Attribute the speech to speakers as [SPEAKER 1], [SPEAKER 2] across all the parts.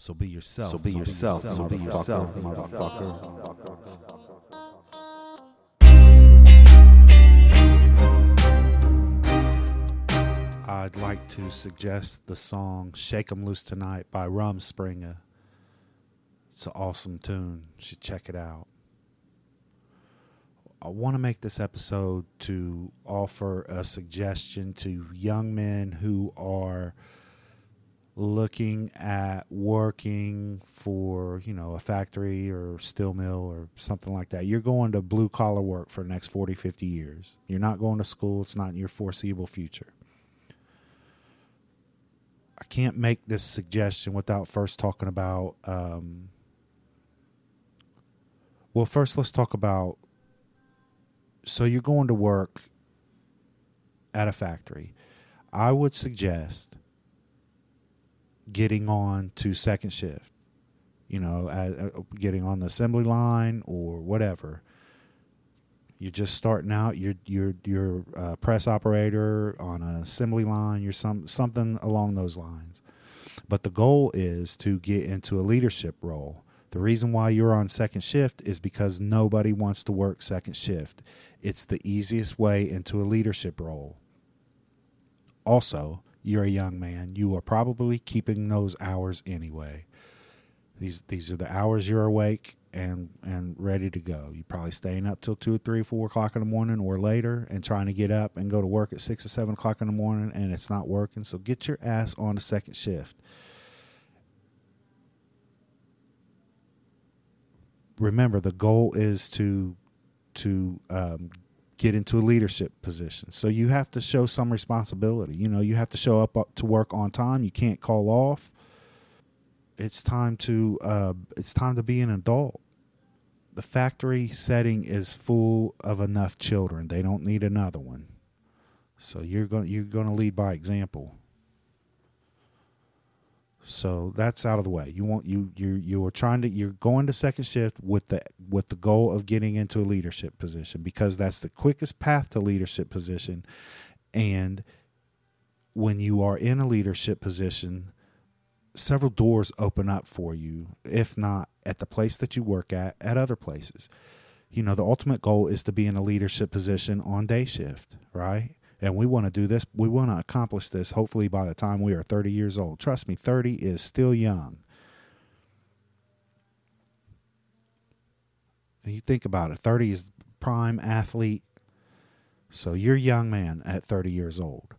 [SPEAKER 1] So be yourself.
[SPEAKER 2] So be yourself, motherfucker, motherfucker.
[SPEAKER 1] I'd like to suggest the song Shake 'em Loose Tonight by Rumspringa. It's an awesome tune. You should check it out. I want to make this episode to offer a suggestion to young men who are looking at working for, you know, a factory or steel mill or something like that. You're going to blue collar work for the next 40, 50 years. You're not going to school, it's not in your foreseeable future. I can't make this suggestion without first talking about. Um, well, first, let's talk about. So, you're going to work at a factory. I would suggest getting on to second shift, you know, uh, getting on the assembly line or whatever. You're just starting out. You're you're you're a press operator on an assembly line. You're some something along those lines. But the goal is to get into a leadership role. The reason why you're on second shift is because nobody wants to work second shift. It's the easiest way into a leadership role. Also, you're a young man. You are probably keeping those hours anyway. These these are the hours you're awake and and ready to go. You're probably staying up till two or three, four o'clock in the morning or later, and trying to get up and go to work at six or seven o'clock in the morning, and it's not working. So get your ass on the second shift. Remember, the goal is to to um, get into a leadership position. So you have to show some responsibility. You know, you have to show up to work on time. You can't call off. It's time to uh, it's time to be an adult. The factory setting is full of enough children. They don't need another one. So you're going you're going to lead by example. So that's out of the way. You want you you you are trying to you're going to second shift with the with the goal of getting into a leadership position because that's the quickest path to leadership position. And when you are in a leadership position, several doors open up for you, if not at the place that you work at, at other places. You know, the ultimate goal is to be in a leadership position on day shift, right? And we want to do this, we want to accomplish this hopefully by the time we are 30 years old. Trust me, 30 is still young. And you think about it 30 is prime athlete. So you're a young man at 30 years old.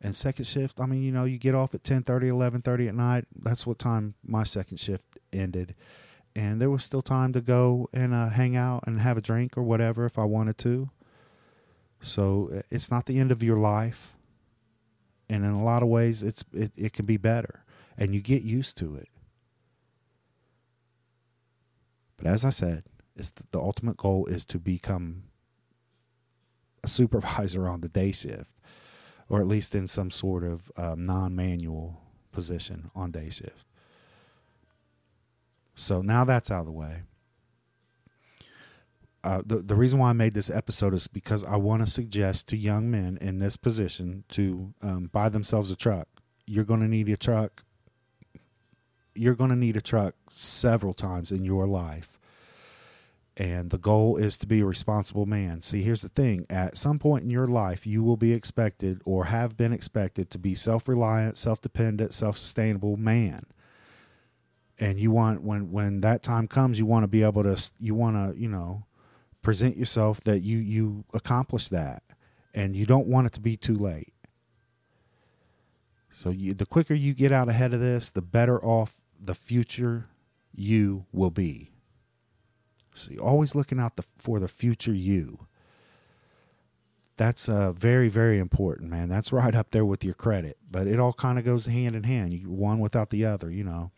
[SPEAKER 1] And second shift, I mean, you know, you get off at 10:30, 11:30 at night. That's what time my second shift ended. And there was still time to go and uh, hang out and have a drink or whatever if I wanted to. So uh, it's not the end of your life. And in a lot of ways it's it, it can be better. And you get used to it. But as I said, it's the, the ultimate goal is to become a supervisor on the day shift or at least in some sort of um, non-manual position on day shift. So now that's out of the way. Uh, the the reason why I made this episode is because I want to suggest to young men in this position to um, buy themselves a truck. You're going to need a truck. You're going to need a truck several times in your life and the goal is to be a responsible man. See, here's the thing at some point in your life, you will be expected or have been expected to be self reliant, self dependent, self sustainable man. And you want, when, when that time comes, you want to be able to, you want to, you know, present yourself that you, you accomplish that. And you don't want it to be too late. So you, the quicker you get out ahead of this, the better off the future you will be. So you're always looking out the, for the future you. That's uh, very, very important, man. That's right up there with your credit. But it all kind of goes hand in hand. You one without the other, you know.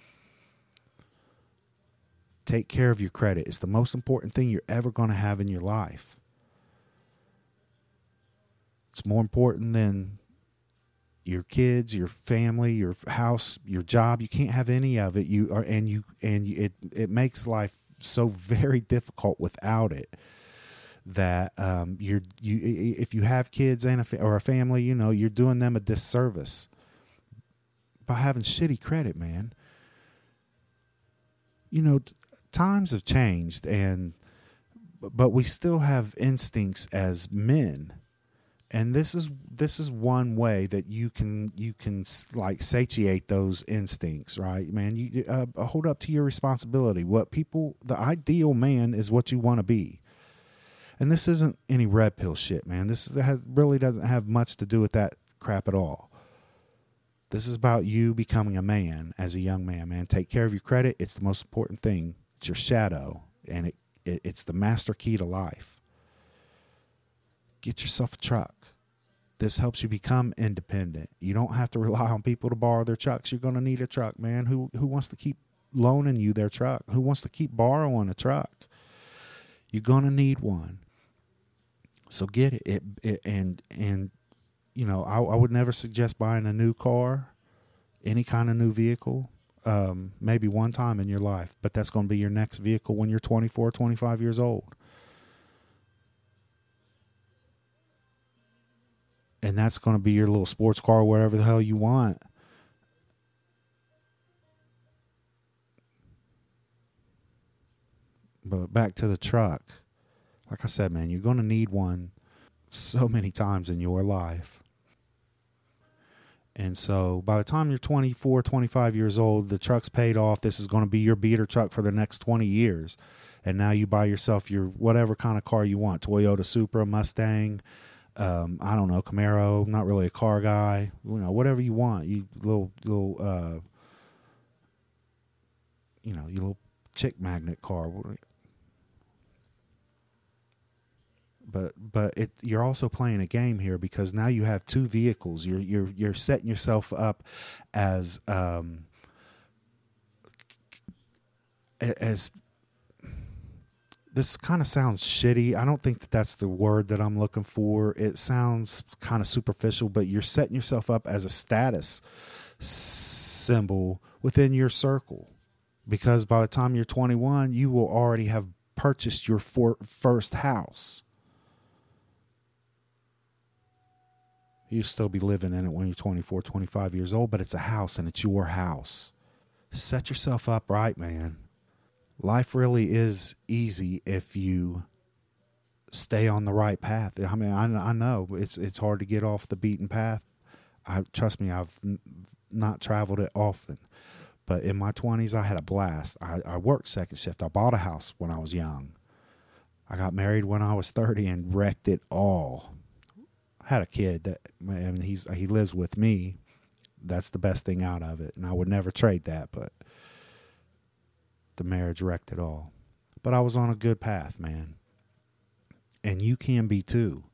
[SPEAKER 1] Take care of your credit. It's the most important thing you're ever going to have in your life. It's more important than your kids, your family, your house, your job. You can't have any of it. You are, and you, and you, it, it makes life so very difficult without it that um, you're you if you have kids and a or a family, you know, you're doing them a disservice by having shitty credit, man. You know, times have changed and but we still have instincts as men. And this is this is one way that you can you can like satiate those instincts, right, man? You uh, hold up to your responsibility. What people, the ideal man is what you want to be and this isn't any red pill shit, man. This has really doesn't have much to do with that crap at all. This is about you becoming a man as a young man, man. Take care of your credit. It's the most important thing. It's your shadow, and it, it it's the master key to life. Get yourself a truck. This helps you become independent. You don't have to rely on people to borrow their trucks. You're going to need a truck, man. Who who wants to keep loaning you their truck? Who wants to keep borrowing a truck? You're going to need one. So get it. it, it and and you know, I, I, would never suggest buying a new car, any kind of new vehicle, um, maybe one time in your life, but that's going to be your next vehicle when you're 24, 25 years old. And that's going to be your little sports car, whatever the hell you want. But back to the truck. Like I said, man, you're going to need one so many times in your life. And so by the time you're 24, 25 years old, the truck's paid off. This is going to be your beater truck for the next 20 years. And now you buy yourself your whatever kind of car you want Toyota Supra, Mustang, um, I don't know, Camaro. not really a car guy. You know, whatever you want. You little, little, uh, you know, your little chick magnet car but but it, you're also playing a game here because now you have two vehicles. You're you're you're setting yourself up as um, as this kind of sounds shitty. I don't think that that's the word that I'm looking for. It sounds kind of superficial, but you're setting yourself up as a status symbol within your circle because by the time you're 21, you will already have purchased your for- first house. You still be living in it when you're 24, 25 years old, but it's a house and it's your house. Set yourself up right, man. Life really is easy if you stay on the right path. I mean, I, I know it's it's hard to get off the beaten path. I trust me, I've n- not traveled it often, but in my 20s, I had a blast. I, I worked second shift. I bought a house when I was young. I got married when I was 30 and wrecked it all had a kid that I mean he's he lives with me. That's the best thing out of it, and I would never trade that. But the marriage wrecked it all. But I was on a good path, man. And you can be too.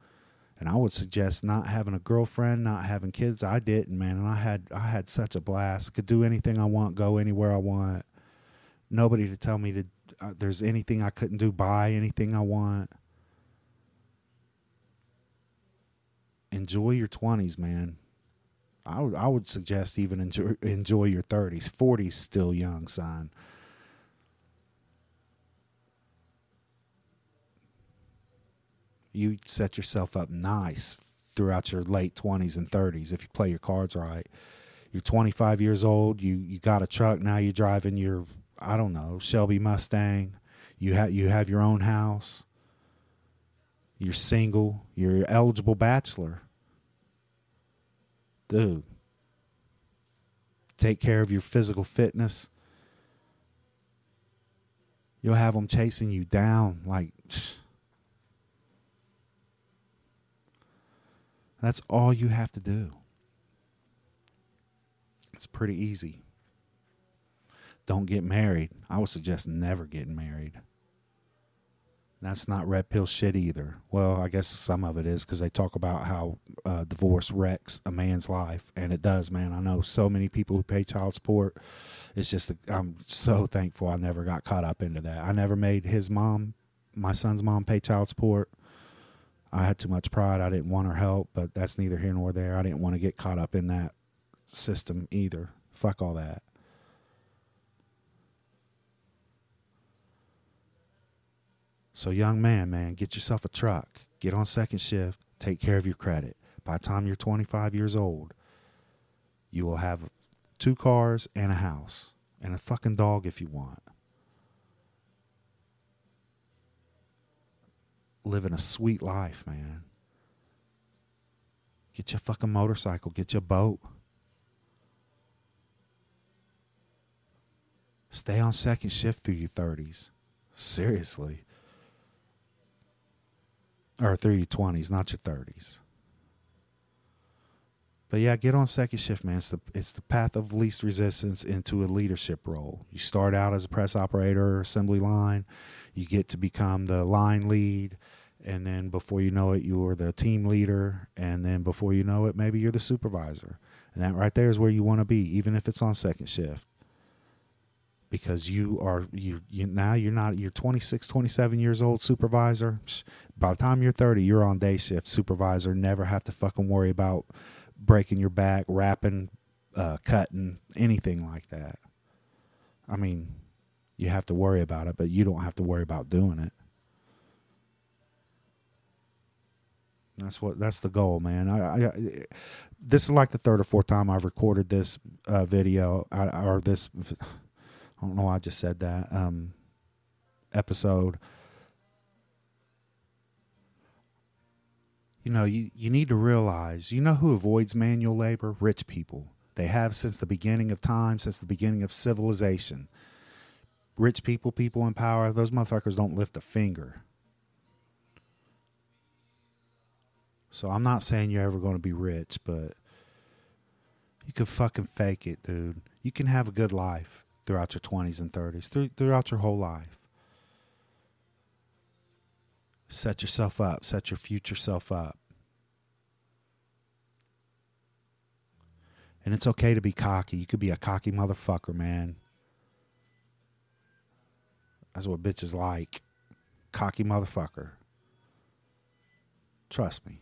[SPEAKER 1] And I would suggest not having a girlfriend, not having kids. I didn't, man, and I had I had such a blast. Could do anything I want, go anywhere I want. Nobody to tell me to. Uh, there's anything I couldn't do. Buy anything I want enjoy your 20s, man. I would I would suggest even enjoy enjoy your 30s. 40s still young, son. You set yourself up nice throughout your late 20s and 30s if you play your cards right. You're 25 years old, you you got a truck, now you're driving your I don't know, Shelby Mustang. You have you have your own house you're single, you're eligible bachelor. Dude, take care of your physical fitness. You'll have them chasing you down like That's all you have to do. It's pretty easy. Don't get married. I would suggest never getting married. That's not red pill shit either. Well, I guess some of it is because they talk about how uh, divorce wrecks a man's life, and it does, man. I know so many people who pay child support. It's just I'm so thankful I never got caught up into that. I never made his mom, my son's mom, pay child support. I had too much pride. I didn't want her help, but that's neither here nor there. I didn't want to get caught up in that system either. Fuck all that. So, young man, man, get yourself a truck, get on second shift, take care of your credit. By the time you're 25 years old, you will have two cars and a house and a fucking dog if you want. Living a sweet life, man. Get your fucking motorcycle, get your boat. Stay on second shift through your 30s. Seriously. Or through your 20s, not your 30s. But yeah, get on second shift, man. It's the it's the path of least resistance into a leadership role. You start out as a press operator, assembly line, you get to become the line lead, and then before you know it, you're the team leader, and then before you know it, maybe you're the supervisor. And that right there is where you want to be, even if it's on second shift. Because you are you you now you're not you're 26, 27 years old supervisor. By the time you're 30, you're on day shift supervisor. Never have to fucking worry about breaking your back, wrapping, uh, cutting, anything like that. I mean, you have to worry about it, but you don't have to worry about doing it. That's what that's the goal, man. I, I this is like the third or fourth time I've recorded this uh, video or this. I don't know. why I just said that um, episode. you know, you, you need to realize, you know who avoids manual labor? Rich people. They have since the beginning of time, since the beginning of civilization. Rich people, people in power, those motherfuckers don't lift a finger. So I'm not saying you're ever going to be rich, but you can fucking fake it, dude. You can have a good life throughout your 20s and 30s, through, throughout your whole life. Set yourself up, set your future self up. And it's okay to be cocky. You could be a cocky motherfucker, man. That's what bitches like. Cocky motherfucker. Trust me.